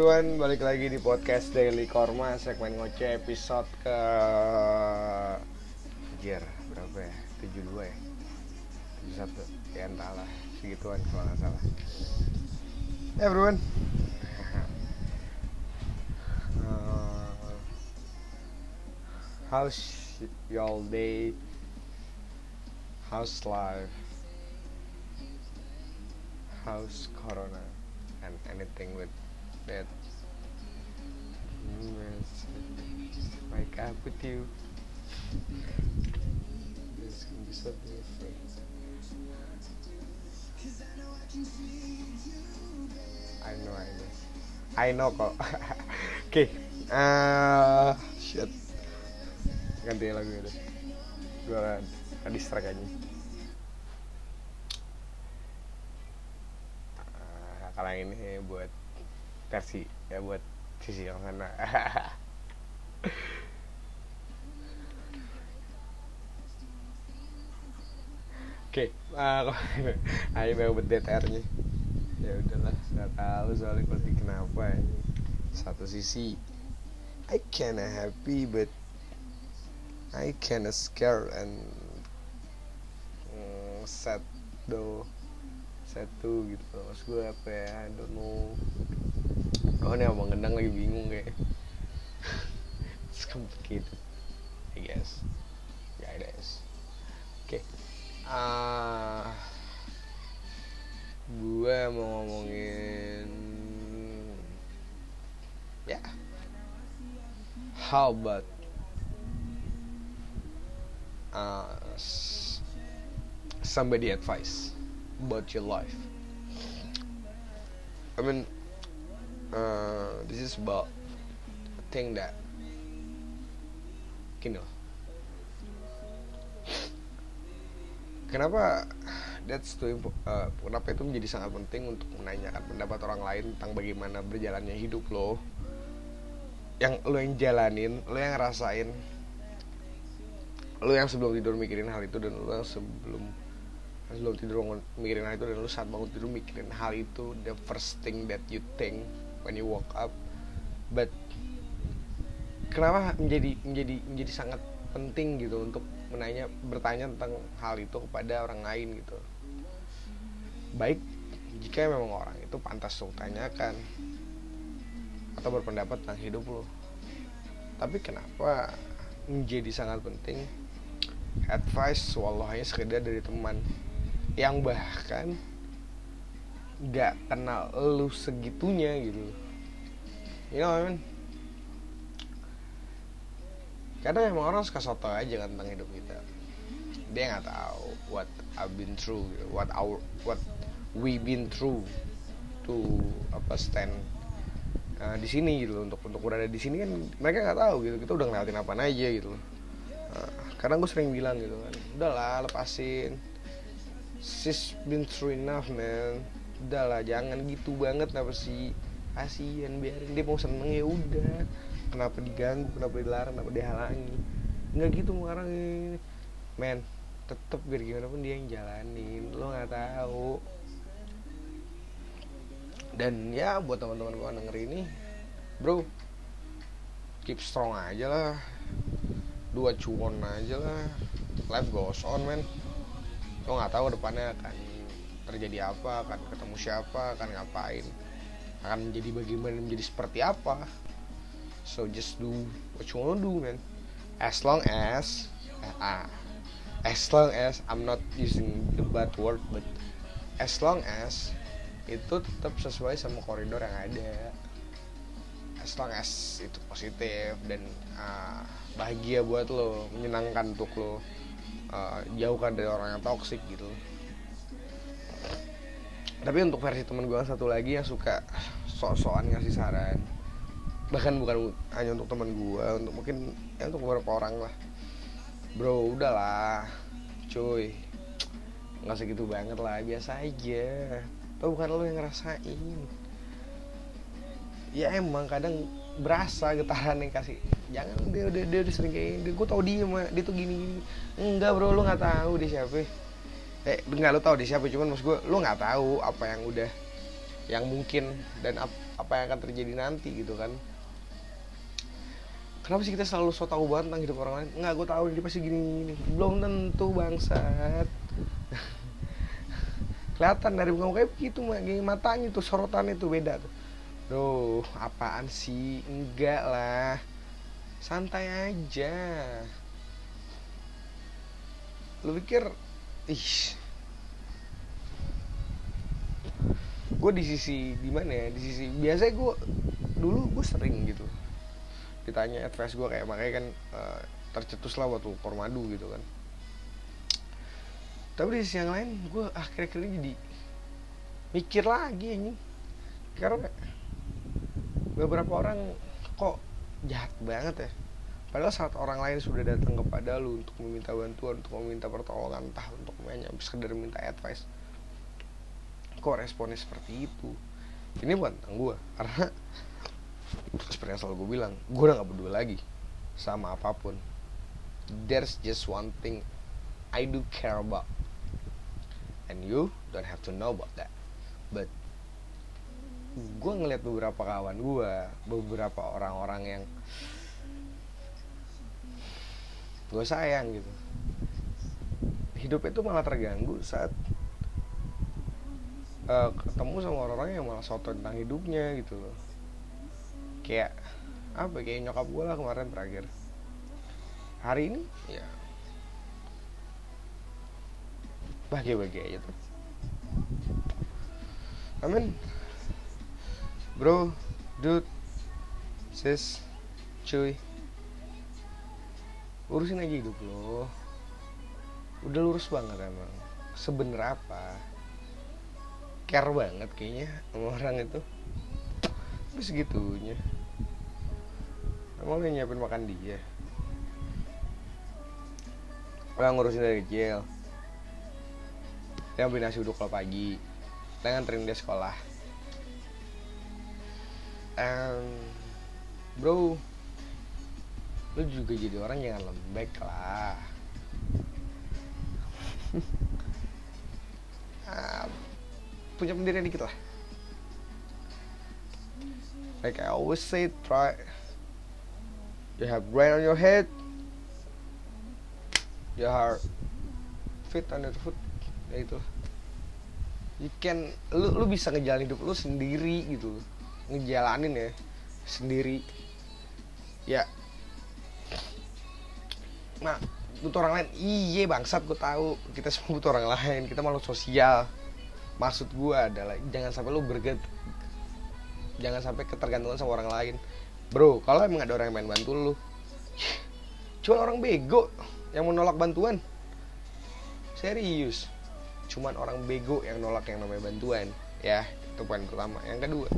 everyone, balik lagi di podcast Daily Korma segmen ngoceh episode ke Anjir, berapa ya? 72 ya? 71, ya entahlah segituan kalau nggak salah Hey everyone Uh, How's y'all day? How's life? How's corona? And anything with that wake you different I know I know. I know kok. Oke eh shit. Ganti lagu itu gue kan distract aja. Eh, kalau ini buat versi ya buat sisi yang sana oke ah ayo baru buat DTR nya. Ya udahlah nggak tahu soalnya kalau kenapa ini satu sisi I kinda happy but I kinda scared and mm, sad though. Satu gitu maksud gue apa ya? I don't know oh ini abang gendang lagi bingung kayak. It's complicated I guess. Ya it is oke. Ah gue mau ngomongin ya. How about uh, somebody advice about your life? I mean uh, this is about a thing that gini loh. Kenapa that's too uh, kenapa itu menjadi sangat penting untuk menanyakan pendapat orang lain tentang bagaimana berjalannya hidup lo? Yang lo yang jalanin lo yang ngerasain lo yang sebelum tidur mikirin hal itu dan lo yang sebelum sebelum tidur mikirin hal itu dan lu saat bangun tidur mikirin hal itu the first thing that you think when you woke up. But kenapa menjadi menjadi menjadi sangat penting gitu untuk menanya bertanya tentang hal itu kepada orang lain gitu. Baik jika memang orang itu pantas untuk tanyakan atau berpendapat tentang hidup lo tapi kenapa menjadi sangat penting? Advice hanya sekedar dari teman yang bahkan nggak kenal lu segitunya gitu. You know what I mean? Kadang emang orang suka soto aja kan tentang hidup kita. Dia nggak tahu what I've been through what our what we been through to apa stand uh, di sini gitu untuk untuk berada di sini kan mereka nggak tahu gitu. Kita udah ngeliatin apa aja gitu. Uh, kadang gue sering bilang gitu kan udahlah lepasin. Sis been through enough man udahlah jangan gitu banget. Kenapa sih? Kasihan biarin dia mau seneng ya udah. Kenapa diganggu kenapa dilarang kenapa dihalangi? Nggak gitu ini. Men tetep biar gimana pun dia yang jalanin. Lo nggak tahu. Dan ya buat teman-teman gua denger ini bro keep strong aja lah. Dua cuan aja lah. Life goes on man lo nggak tahu depannya akan terjadi apa akan ketemu siapa akan ngapain akan menjadi bagaimana menjadi seperti apa. So just do what you wanna do man. As long as ah as long as I'm not using the bad word but as long as itu tetap sesuai sama koridor yang ada. As long as itu positif dan ah, bahagia buat lo menyenangkan untuk lo uh, jauhkan dari orang yang toksik gitu tapi untuk versi temen gue satu lagi yang suka sok-sokan ngasih saran. Bahkan bukan hanya untuk teman gue untuk mungkin ya untuk beberapa orang lah. Bro udahlah cuy. Nggak segitu banget lah biasa aja. Tau bukan lo yang ngerasain. Ya emang kadang berasa getaran yang kasih jangan dia udah dia udah sering kayak gue tau dia mah dia tuh gini gini enggak bro lu nggak tahu dia siapa eh enggak lu tahu dia siapa cuman maksud gue lu nggak tahu apa yang udah yang mungkin dan ap, apa yang akan terjadi nanti gitu kan kenapa sih kita selalu so tau banget tentang hidup orang lain nggak gue tahu dia pasti gini gini belum tentu bangsat kelihatan dari muka mukanya begitu gini matanya tuh sorotannya tuh beda tuh Duh, apaan sih? Enggak lah. Santai aja. Lu pikir, ih. Gue di sisi di mana ya? Di sisi biasanya gue dulu gue sering gitu. Ditanya advice gue kayak makanya kan uh, tercetus lah waktu kormadu gitu kan. Tapi di sisi yang lain gue akhir-akhir ini jadi mikir lagi ini karena beberapa orang kok jahat banget ya padahal saat orang lain sudah datang kepada lu untuk meminta bantuan untuk meminta pertolongan entah untuk hanya sekedar minta advice. Kok responnya seperti itu? Ini bukan tentang gue karena seperti yang selalu gue bilang gue udah gak peduli lagi sama apa pun. There's just one thing I do care about. And you don't have to know about that. But gue ngeliat beberapa kawan gue beberapa orang-orang yang gue sayang gitu hidup itu malah terganggu saat uh, ketemu sama orang-orang yang malah soto tentang hidupnya gitu loh. Kayak apa kayak nyokap gue lah kemarin terakhir. Hari ini? Ya bahagia-bahagia aja tuh. Amin. Bro dude sis cuy. Urusin aja hidup lo udah lurus banget emang. Sebener apa? Care banget kayaknya sama orang itu. Tapi segitunya. Emang lo nyiapin makan dia? Orang ngurusin dari kecil? Dia beli nasi uduk kalau pagi. Dia nganterin dia sekolah. Um, bro lu juga jadi orang jangan lembek lah punya pendirian dikit lah. Like I always say try. You have brain on your head. You are fit on your foot ya itu you can lu lu bisa ngejalanin hidup lu sendiri gitu. Ngejalanin ya sendiri. Ya. Nah butuh orang lain. Iye bangsat gue tahu. Kita semua butuh orang lain. Kita malu sosial. Maksud gue adalah jangan sampai lu berget jangan sampai ketergantungan sama orang lain. Bro kalau emang ada orang yang main bantu lu cuma orang bego yang mau nolak bantuan. Serius. Cuman orang bego yang nolak yang namanya bantuan. Ya itu poin pertama. Yang kedua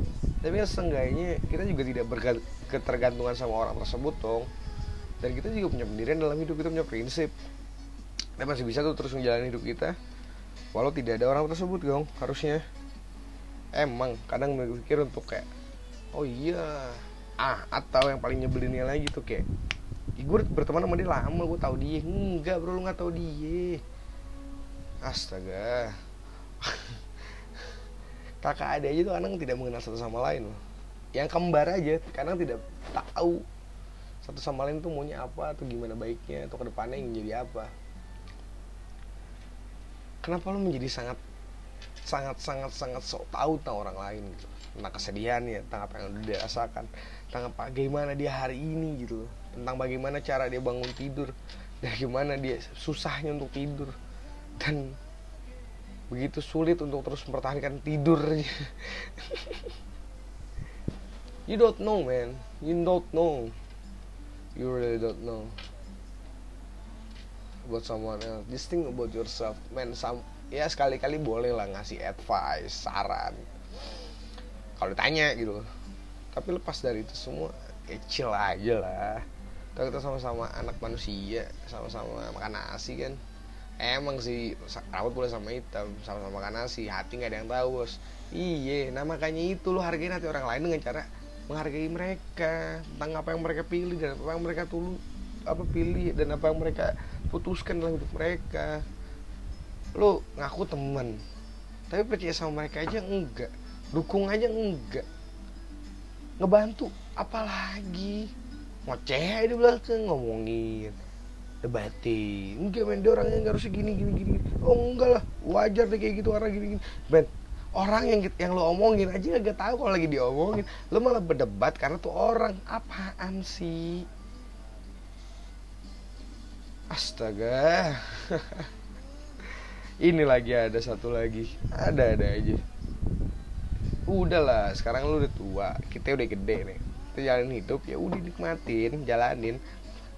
tapi ya seenggaknya kita juga tidak berketergantungan sama orang tersebut dong dan kita juga punya pendirian dalam hidup kita punya prinsip. Kita masih bisa tuh terus menjalani hidup kita walau tidak ada orang tersebut dong harusnya. Emang kadang mikir untuk kayak oh iya ah atau yang paling nyebelinnya lagi tuh kayak gue berteman sama dia lama gue tahu dia. Enggak bro lu nggak tahu dia. Astaga. Kakak adik aja tuh kadang tidak mengenal satu sama lain. Yang kembar aja kadang tidak tahu satu sama lain tuh maunya apa atau gimana baiknya atau ke depannya ingin jadi apa? Kenapa lo menjadi sangat sangat sangat sangat sok tahu tentang orang lain gitu? Tentang kesedihannya tentang apa yang udah dirasakan tentang bagaimana dia hari ini gitu tentang bagaimana cara dia bangun tidur dan gimana dia susahnya untuk tidur. Dan begitu sulit untuk terus mempertahankan tidurnya. You don't know man. You don't know you really don't know about someone else. Just think about yourself man some ya sekali-kali boleh lah ngasih advice saran. Kalau ditanya gitu. Tapi lepas dari itu semua kecil aja lah. Kalau kita sama-sama anak manusia sama-sama makan nasi kan. Emang sih rambut boleh sama hitam sama-sama makan nasi hati nggak ada yang tahu bos. Iya nah makanya itu lo hargain hati orang lain dengan cara menghargai mereka tentang apa yang mereka pilih dan apa yang mereka tulu apa pilih dan apa yang mereka putuskan dalam hidup mereka. Lu ngaku temen tapi percaya sama mereka aja enggak dukung aja enggak. Ngebantu apalagi ngoceh di belakang ngomongin debatin. Enggak men dia orangnya nggak harus gini gini gini. Oh enggak lah wajar deh kayak gitu orang gini gini. Men orang yang yang lo omongin aja gak tahu kalau lagi diomongin. Lo malah berdebat karena tuh orang. Apaan sih? Astaga. Ini lagi ada satu lagi. Ada ada aja. Udahlah sekarang lu udah tua. Kita udah gede nih. Kita jalan hidup ya udah nikmatin jalanin.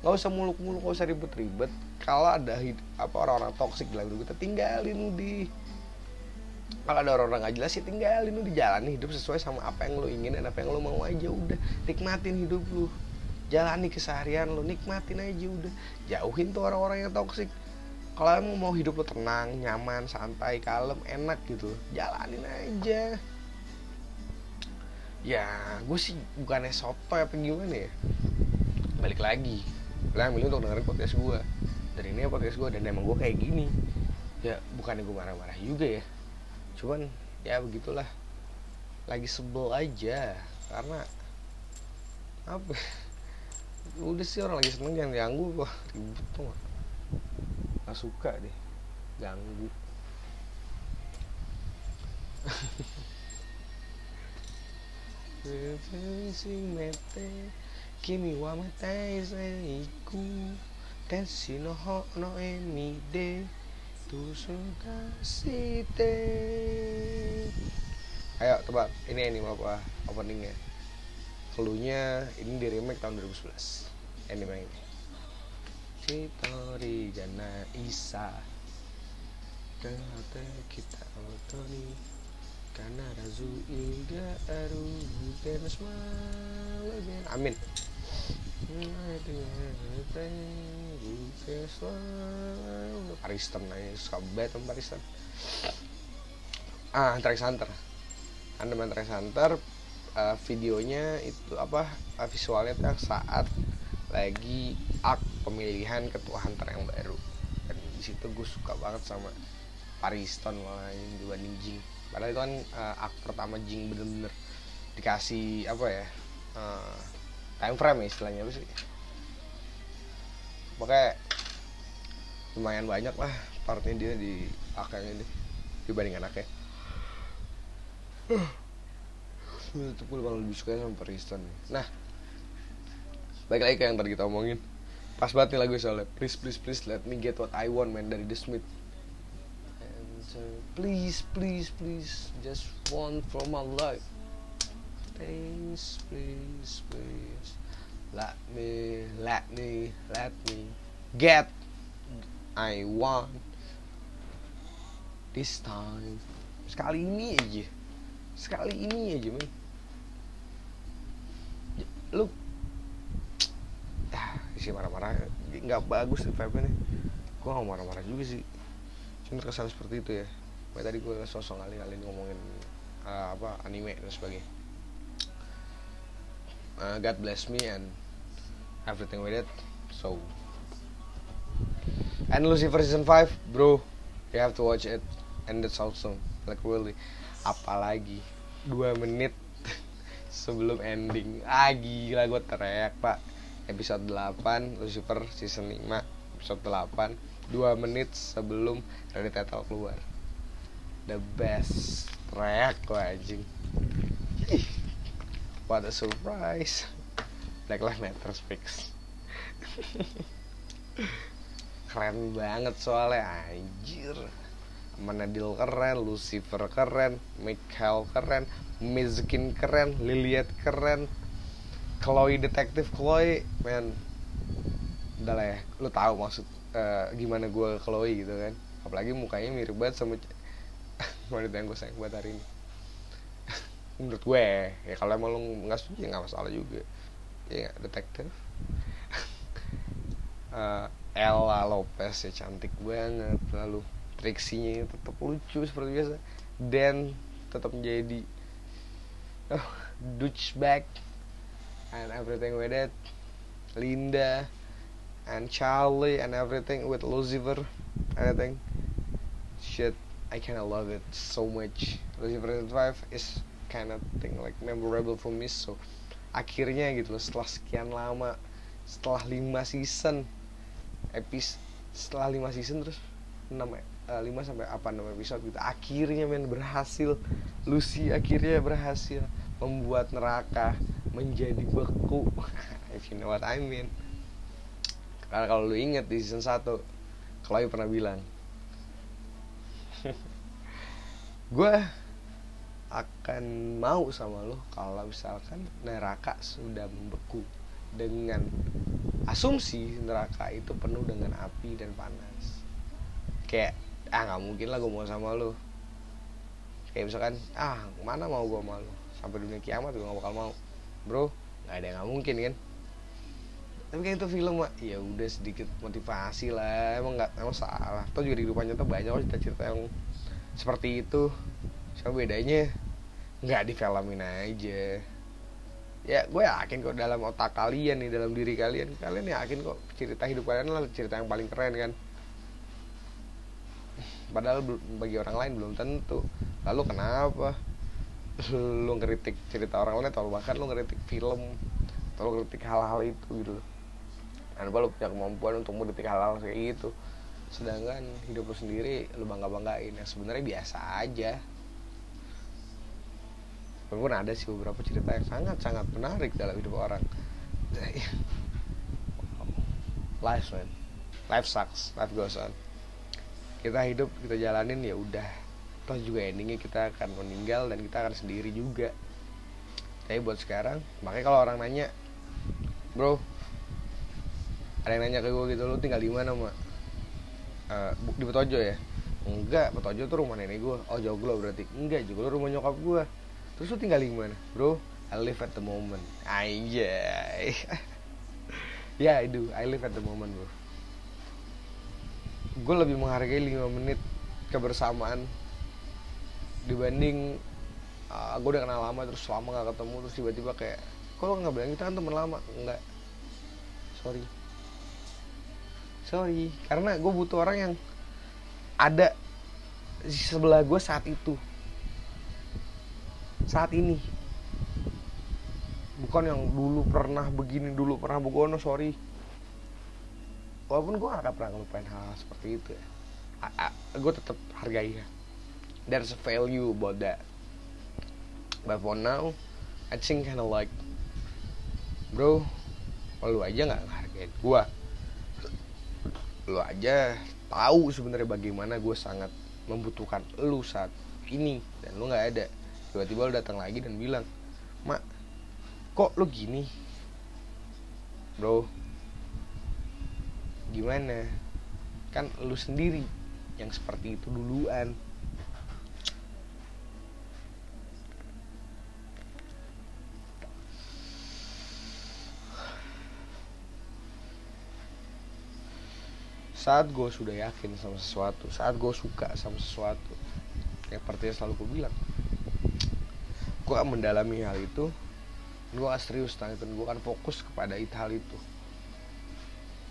Nggak usah muluk-muluk nggak usah ribet-ribet. Kalau ada hidup, apa orang-orang toksik dalam hidup kita tinggalin udah kalau ada orang-orang gak jelas ya tinggalin udah jalani hidup sesuai sama apa yang lo ingin dan apa yang lo mau aja udah. Nikmatin hidup lu. Jalani keseharian lo nikmatin aja udah. Jauhin tuh orang-orang yang toksik kalau emang mau hidup lo tenang nyaman santai kalem enak gitu jalanin aja. Ya gue sih bukannya soto apa gimana ya? Balik lagi. Bilang milih untuk dengerin podcast gue dan ini podcast gue dan emang gue kayak gini. Ya bukannya gue marah-marah juga ya cuman ya begitulah. Lagi sebel aja karena apa ya, udah sih orang lagi seneng jangan ganggu gua. Ribet tuh gak suka deh ganggu. Kimi wa matai iku Tensi no ho no emi Site Ayo tebak ini anime apa openingnya. Cluenya ini di remake tahun 2011 Anime ini. Chitori Jana Isa. Kata kita otoni Karena razu iga aru Dan semalagen Amin Paristan aja suka banget sama Paristan ah Trax Hunter anda main Trax Hunter uh, videonya itu apa uh, visualnya tuh saat lagi arc pemilihan ketua hunter yang baru. Dan di situ gue suka banget sama Pariston malah yang dibanding Jing. Padahal itu kan uh, arc pertama Jing bener-bener dikasih apa ya uh, time frame ya istilahnya apa sih? Pokoknya lumayan banyak lah partnya dia di arc yang ini dibanding anaknya. Itu kalau lebih suka sama Pariston nah baik lagi kayak yang tadi kita omongin. Pas banget nih lagu soalnya. Please please please let me get what I want man dari The Smith. And uh, please please please just one for my life. Please please please let me let me let me get I want this time. Sekali ini aja. Sekali ini aja men. Lu ah isi marah-marah. Nggak bagus nih vibe nih. Gue nggak marah-marah juga sih. Cuma terkesan seperti itu ya. Kayak tadi gue sosok kali-kali ngomongin uh, apa anime dan sebagainya. Uh, God bless me and everything with it. So and Lucifer season 5 bro you have to watch it. And that's awesome like really. Apalagi dua menit sebelum ending. Ah gila gue teriak pak. Episode 8 Lucifer season 5 episode 8 2 menit sebelum credit title keluar. The best. Teriak gue anjing. What a surprise. Black Lives Matter speaks keren banget soalnya anjir Manadil keren, Lucifer keren, Michael keren, Mizkin keren, Liliet keren, Chloe detektif Chloe, men, udah lah ya, lu tahu maksud uh, gimana gue Chloe gitu kan, apalagi mukanya mirip banget sama wanita yang gue sayang buat hari ini. Menurut gue, ya kalau emang lu nggak setuju ya nggak masalah juga, ya detektif. Uh, Ella Lopez ya cantik banget lalu Trixie-nya tetap lucu seperti biasa. Dan tetap menjadi oh, douchebag. And everything with it. Linda and Charlie and everything with Lucifer. Everything shit I kinda love it so much. Lucifer 5 is kind of thing like memorable for me. So akhirnya gitu loh setelah sekian lama setelah 5 season epis setelah 5 season terus 6 uh, 5 sampai apa 6 episode gitu. Akhirnya men berhasil. Lucy akhirnya berhasil membuat neraka menjadi beku. If you know what I mean. Karena kalau lu inget di season 1 Chloe pernah bilang gue akan mau sama lo kalau misalkan neraka sudah membeku dengan asumsi neraka itu penuh dengan api dan panas. Kayak ah nggak mungkin lah gue mau sama lo kayak misalkan ah mana mau gue sama lo sampai dunia kiamat gue gak bakal mau. Bro nggak ada yang nggak mungkin kan? Tapi kayak itu film mah ya udah sedikit motivasi lah. Emang nggak emang salah. Atau juga di kehidupan nyata banyak kok cerita-cerita yang seperti itu. Cuma bedanya nggak difilmin aja ya gue yakin kok dalam otak kalian nih dalam diri kalian. Kalian yakin kok cerita hidup kalian lah cerita yang paling keren kan? Padahal bagi orang lain belum tentu. Lalu kenapa? Lu ngeritik cerita orang lain atau bahkan lu ngeritik film atau lu ngeritik hal-hal itu gitu loh. Tanpa lu punya kemampuan untuk ngeritik hal-hal kayak gitu? Sedangkan hidup lu sendiri lu bangga banggain yang sebenarnya biasa aja walaupun ada sih beberapa cerita yang sangat sangat menarik dalam hidup orang. Life man. Life sucks. Life goes on. Kita hidup kita jalanin ya udah. Toh juga endingnya kita akan meninggal dan kita akan sendiri juga. Tapi buat sekarang makanya kalau orang nanya bro ada yang nanya ke gue gitu lu tinggal di mana mak uh, di Petojo ya? Enggak Petojo tuh rumah nenek gue oh Joglo berarti. Enggak Joglo rumah nyokap gue terus lu tinggal di mana? Bro I live at the moment. Anjay. Ya yeah, I do. I live at the moment bro. Gue lebih menghargai 5 menit kebersamaan dibanding uh, gue udah kenal lama terus lama gak ketemu terus tiba-tiba kayak kok lo nggak bilang kita kan temen lama? Enggak sorry. Sorry. Karena gue butuh orang yang ada di sebelah gue saat itu saat ini. Bukan yang dulu pernah begini dulu pernah begono sorry. Walaupun gue gak pernah ngelupain hal, hal seperti itu ya. Gue tetap hargai ya. There's a value about that. But for now I think kinda like bro lu aja nggak hargain gue lu aja tahu sebenarnya bagaimana gue sangat membutuhkan lu saat ini dan lu nggak ada tiba-tiba lu datang lagi dan bilang mak kok lu gini? Bro gimana? Kan lu sendiri yang seperti itu duluan. Saat gue sudah yakin sama sesuatu saat gue suka sama sesuatu yang seperti yang selalu gue bilang gue akan mendalami hal itu gue akan serius tentang itu gue akan fokus kepada itu hal itu.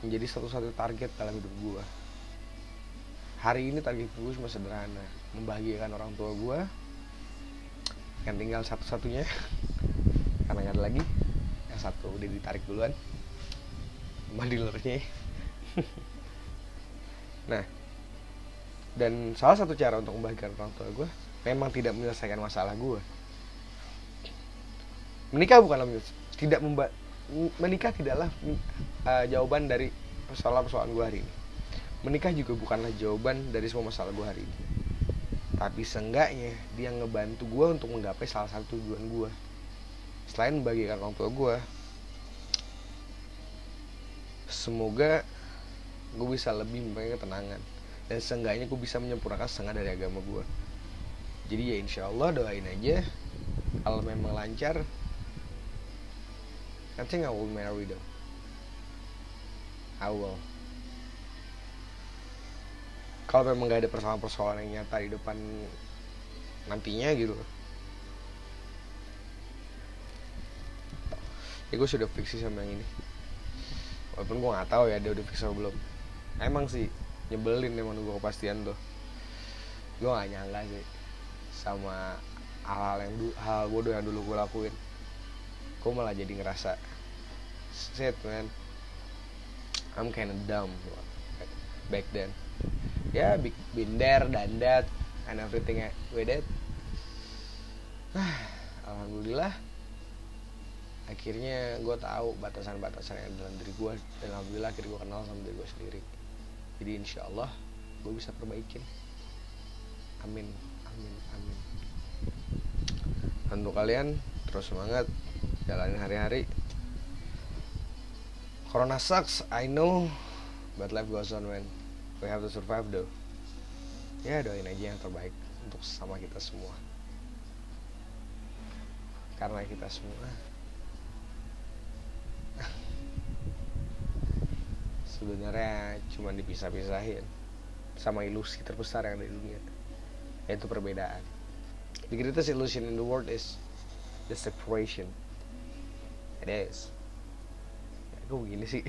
Menjadi satu-satu target dalam hidup gue hari ini target gue cuma sederhana membahagiakan orang tua gue yang tinggal satu-satunya karena nggak ada lagi. Yang satu udah ditarik duluan. Sama dealernya Nah, dan salah satu cara untuk membahagiakan orang tua gue memang tidak menyelesaikan masalah gue. Menikah bukanlah tidak memba menikah tidaklah uh, jawaban dari persoalan-persoalan gue hari ini. Menikah juga bukanlah jawaban dari semua masalah gue hari ini. Tapi seenggaknya dia ngebantu gue untuk menggapai salah satu tujuan gue. Selain membagikan orang tua gue, semoga gue bisa lebih mempunyai ketenangan dan seenggaknya gue bisa menyempurnakan setengah dari agama gue jadi ya insya Allah doain aja kalau memang lancar I think I will marry them. I will. Kalau memang gak ada persoalan-persoalan yang nyata di depan nantinya gitu. Ya gue sudah fix sih sama yang ini. Walaupun gue nggak tahu ya dia udah fix atau belum. Emang sih nyebelin emang gue kepastian tuh. Gue gak nyangka sih sama hal-hal yang hal bodoh yang dulu gue lakuin gue malah jadi ngerasa shit man. I'm kinda dumb back then. Ya yeah, been there done that and everything with it. Alhamdulillah akhirnya gue tahu batasan-batasan yang dalam diri gue dan alhamdulillah akhirnya gue kenal sama diri gue sendiri. Jadi insya Allah gue bisa perbaikin. Amin amin amin. Untuk kalian terus semangat jalanin hari-hari. Corona sucks I know. But life goes on man. We have to survive though. Ya doain aja yang terbaik untuk sama kita semua. Karena kita semua. Sebenarnya cuma dipisah-pisahin sama ilusi terbesar yang ada di dunia yaitu perbedaan. The greatest illusion in the world is the separation it is ya, gue begini sih.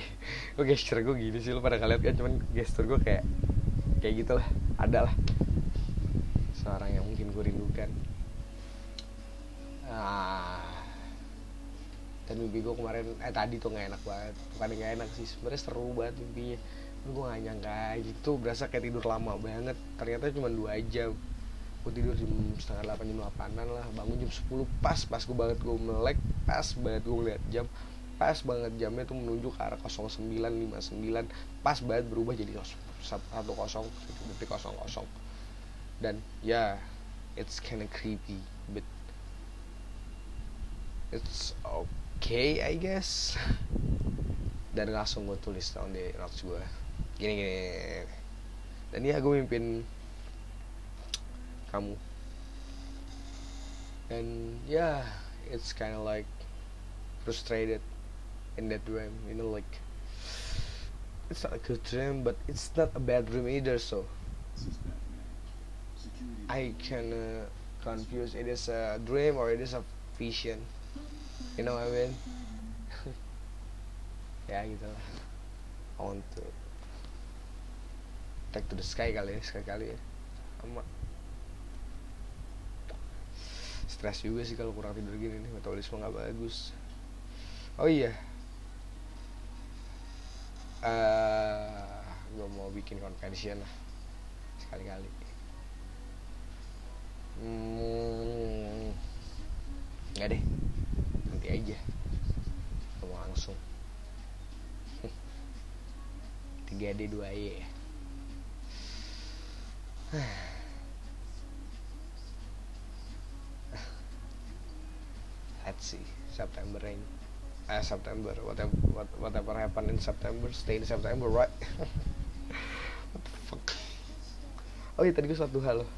Gue gesture gue gini sih lo pada kalian kan cuman gesture gue kayak kayak gitulah ada lah. Seorang yang mungkin gue rindukan. Ah. Dan mimpi gue kemarin eh tadi tuh nggak enak banget. Bukan nggak enak sih sebenarnya seru banget mimpinya. Gue gak nyangka gitu berasa kayak tidur lama banget. Ternyata cuma dua jam gue tidur jam setengah delapan jam delapanan lah. Bangun jam sepuluh pas pas gue banget gue melek pas banget gue ngeliat jam pas banget jamnya tuh menuju ke arah 0959 pas banget berubah jadi 10 detik 00 dan ya yeah, it's kinda creepy but it's okay I guess. Dan langsung gue tulis down di notes gue gini gini dan ya gue mimpin kamu? And yeah it's kind of like frustrated in that dream you know like it's not a good dream but it's not a bad dream either so. I can uh, confuse it is a dream or it is a vision you know what I mean? Ya gitu I want to take to the sky kali ya sekali kali ya stres juga sih kalau kurang tidur gini nih metabolisme nggak bagus. Oh iya. Uh, gue mau bikin confession lah sekali-kali. Hmm, nggak deh nanti aja. Mau langsung. 3D 2Y see September rain. Eh September whatever what, whatever happen in September stay in September right? What the fuck? Oh iya tadi gue satu hal. Loh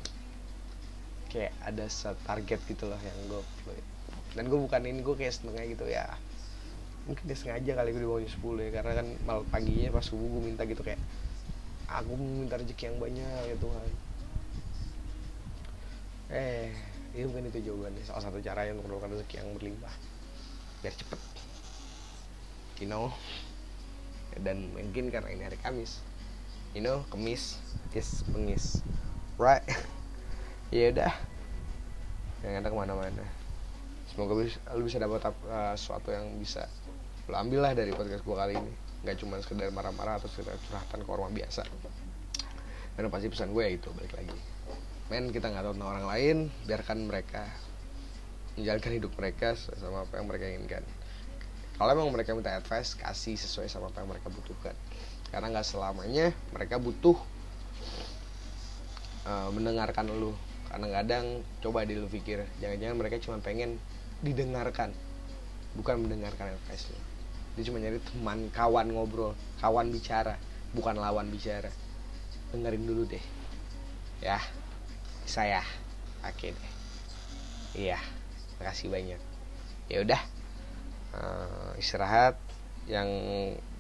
kayak ada target gitu loh yang gue dan gue bukan ini gue kayak setengah gitu ya. Mungkin dia sengaja kali gue jam 10 ya karena kan mal paginya pas subuh gue minta gitu kayak aku minta rezeki yang banyak ya Tuhan. Eh ini mungkin itu jawabannya salah satu cara yang mendapatkan rezeki yang berlimpah. Biar cepet. You know? Dan mungkin karena ini hari Kamis. You know? Kamis yes pengis. Right? Ya udah. Yang ada ke mana-mana. Semoga lu bisa dapat uh, sesuatu yang bisa lo ambil lah dari podcast gue kali ini. Nggak cuma sekedar marah-marah atau sekedar curhatan ke orang biasa. Dan pasti pesan gue ya itu balik lagi men kita nggak tahu tentang orang lain biarkan mereka menjalankan hidup mereka sama apa yang mereka inginkan. Kalau emang mereka minta advice kasih sesuai sama apa yang mereka butuhkan. Karena nggak selamanya mereka butuh uh, mendengarkan lu. Kadang-kadang coba di lu pikir jangan-jangan mereka cuma pengen didengarkan bukan mendengarkan advice lu. Dia cuma nyari teman kawan ngobrol kawan bicara bukan lawan bicara. Dengerin dulu deh ya saya. Oke deh. Iya makasih banyak. Ya udah uh, istirahat. Yang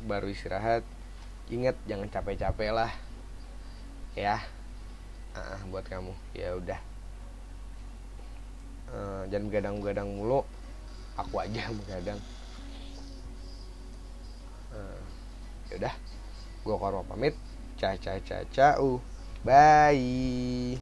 baru istirahat ingat jangan capek-capek lah. Ya uh, buat kamu. Ya udah. Uh, jangan begadang-begadang mulu. Aku aja begadang. Uh, yaudah gue korma pamit. Ca ca ca ca uh bye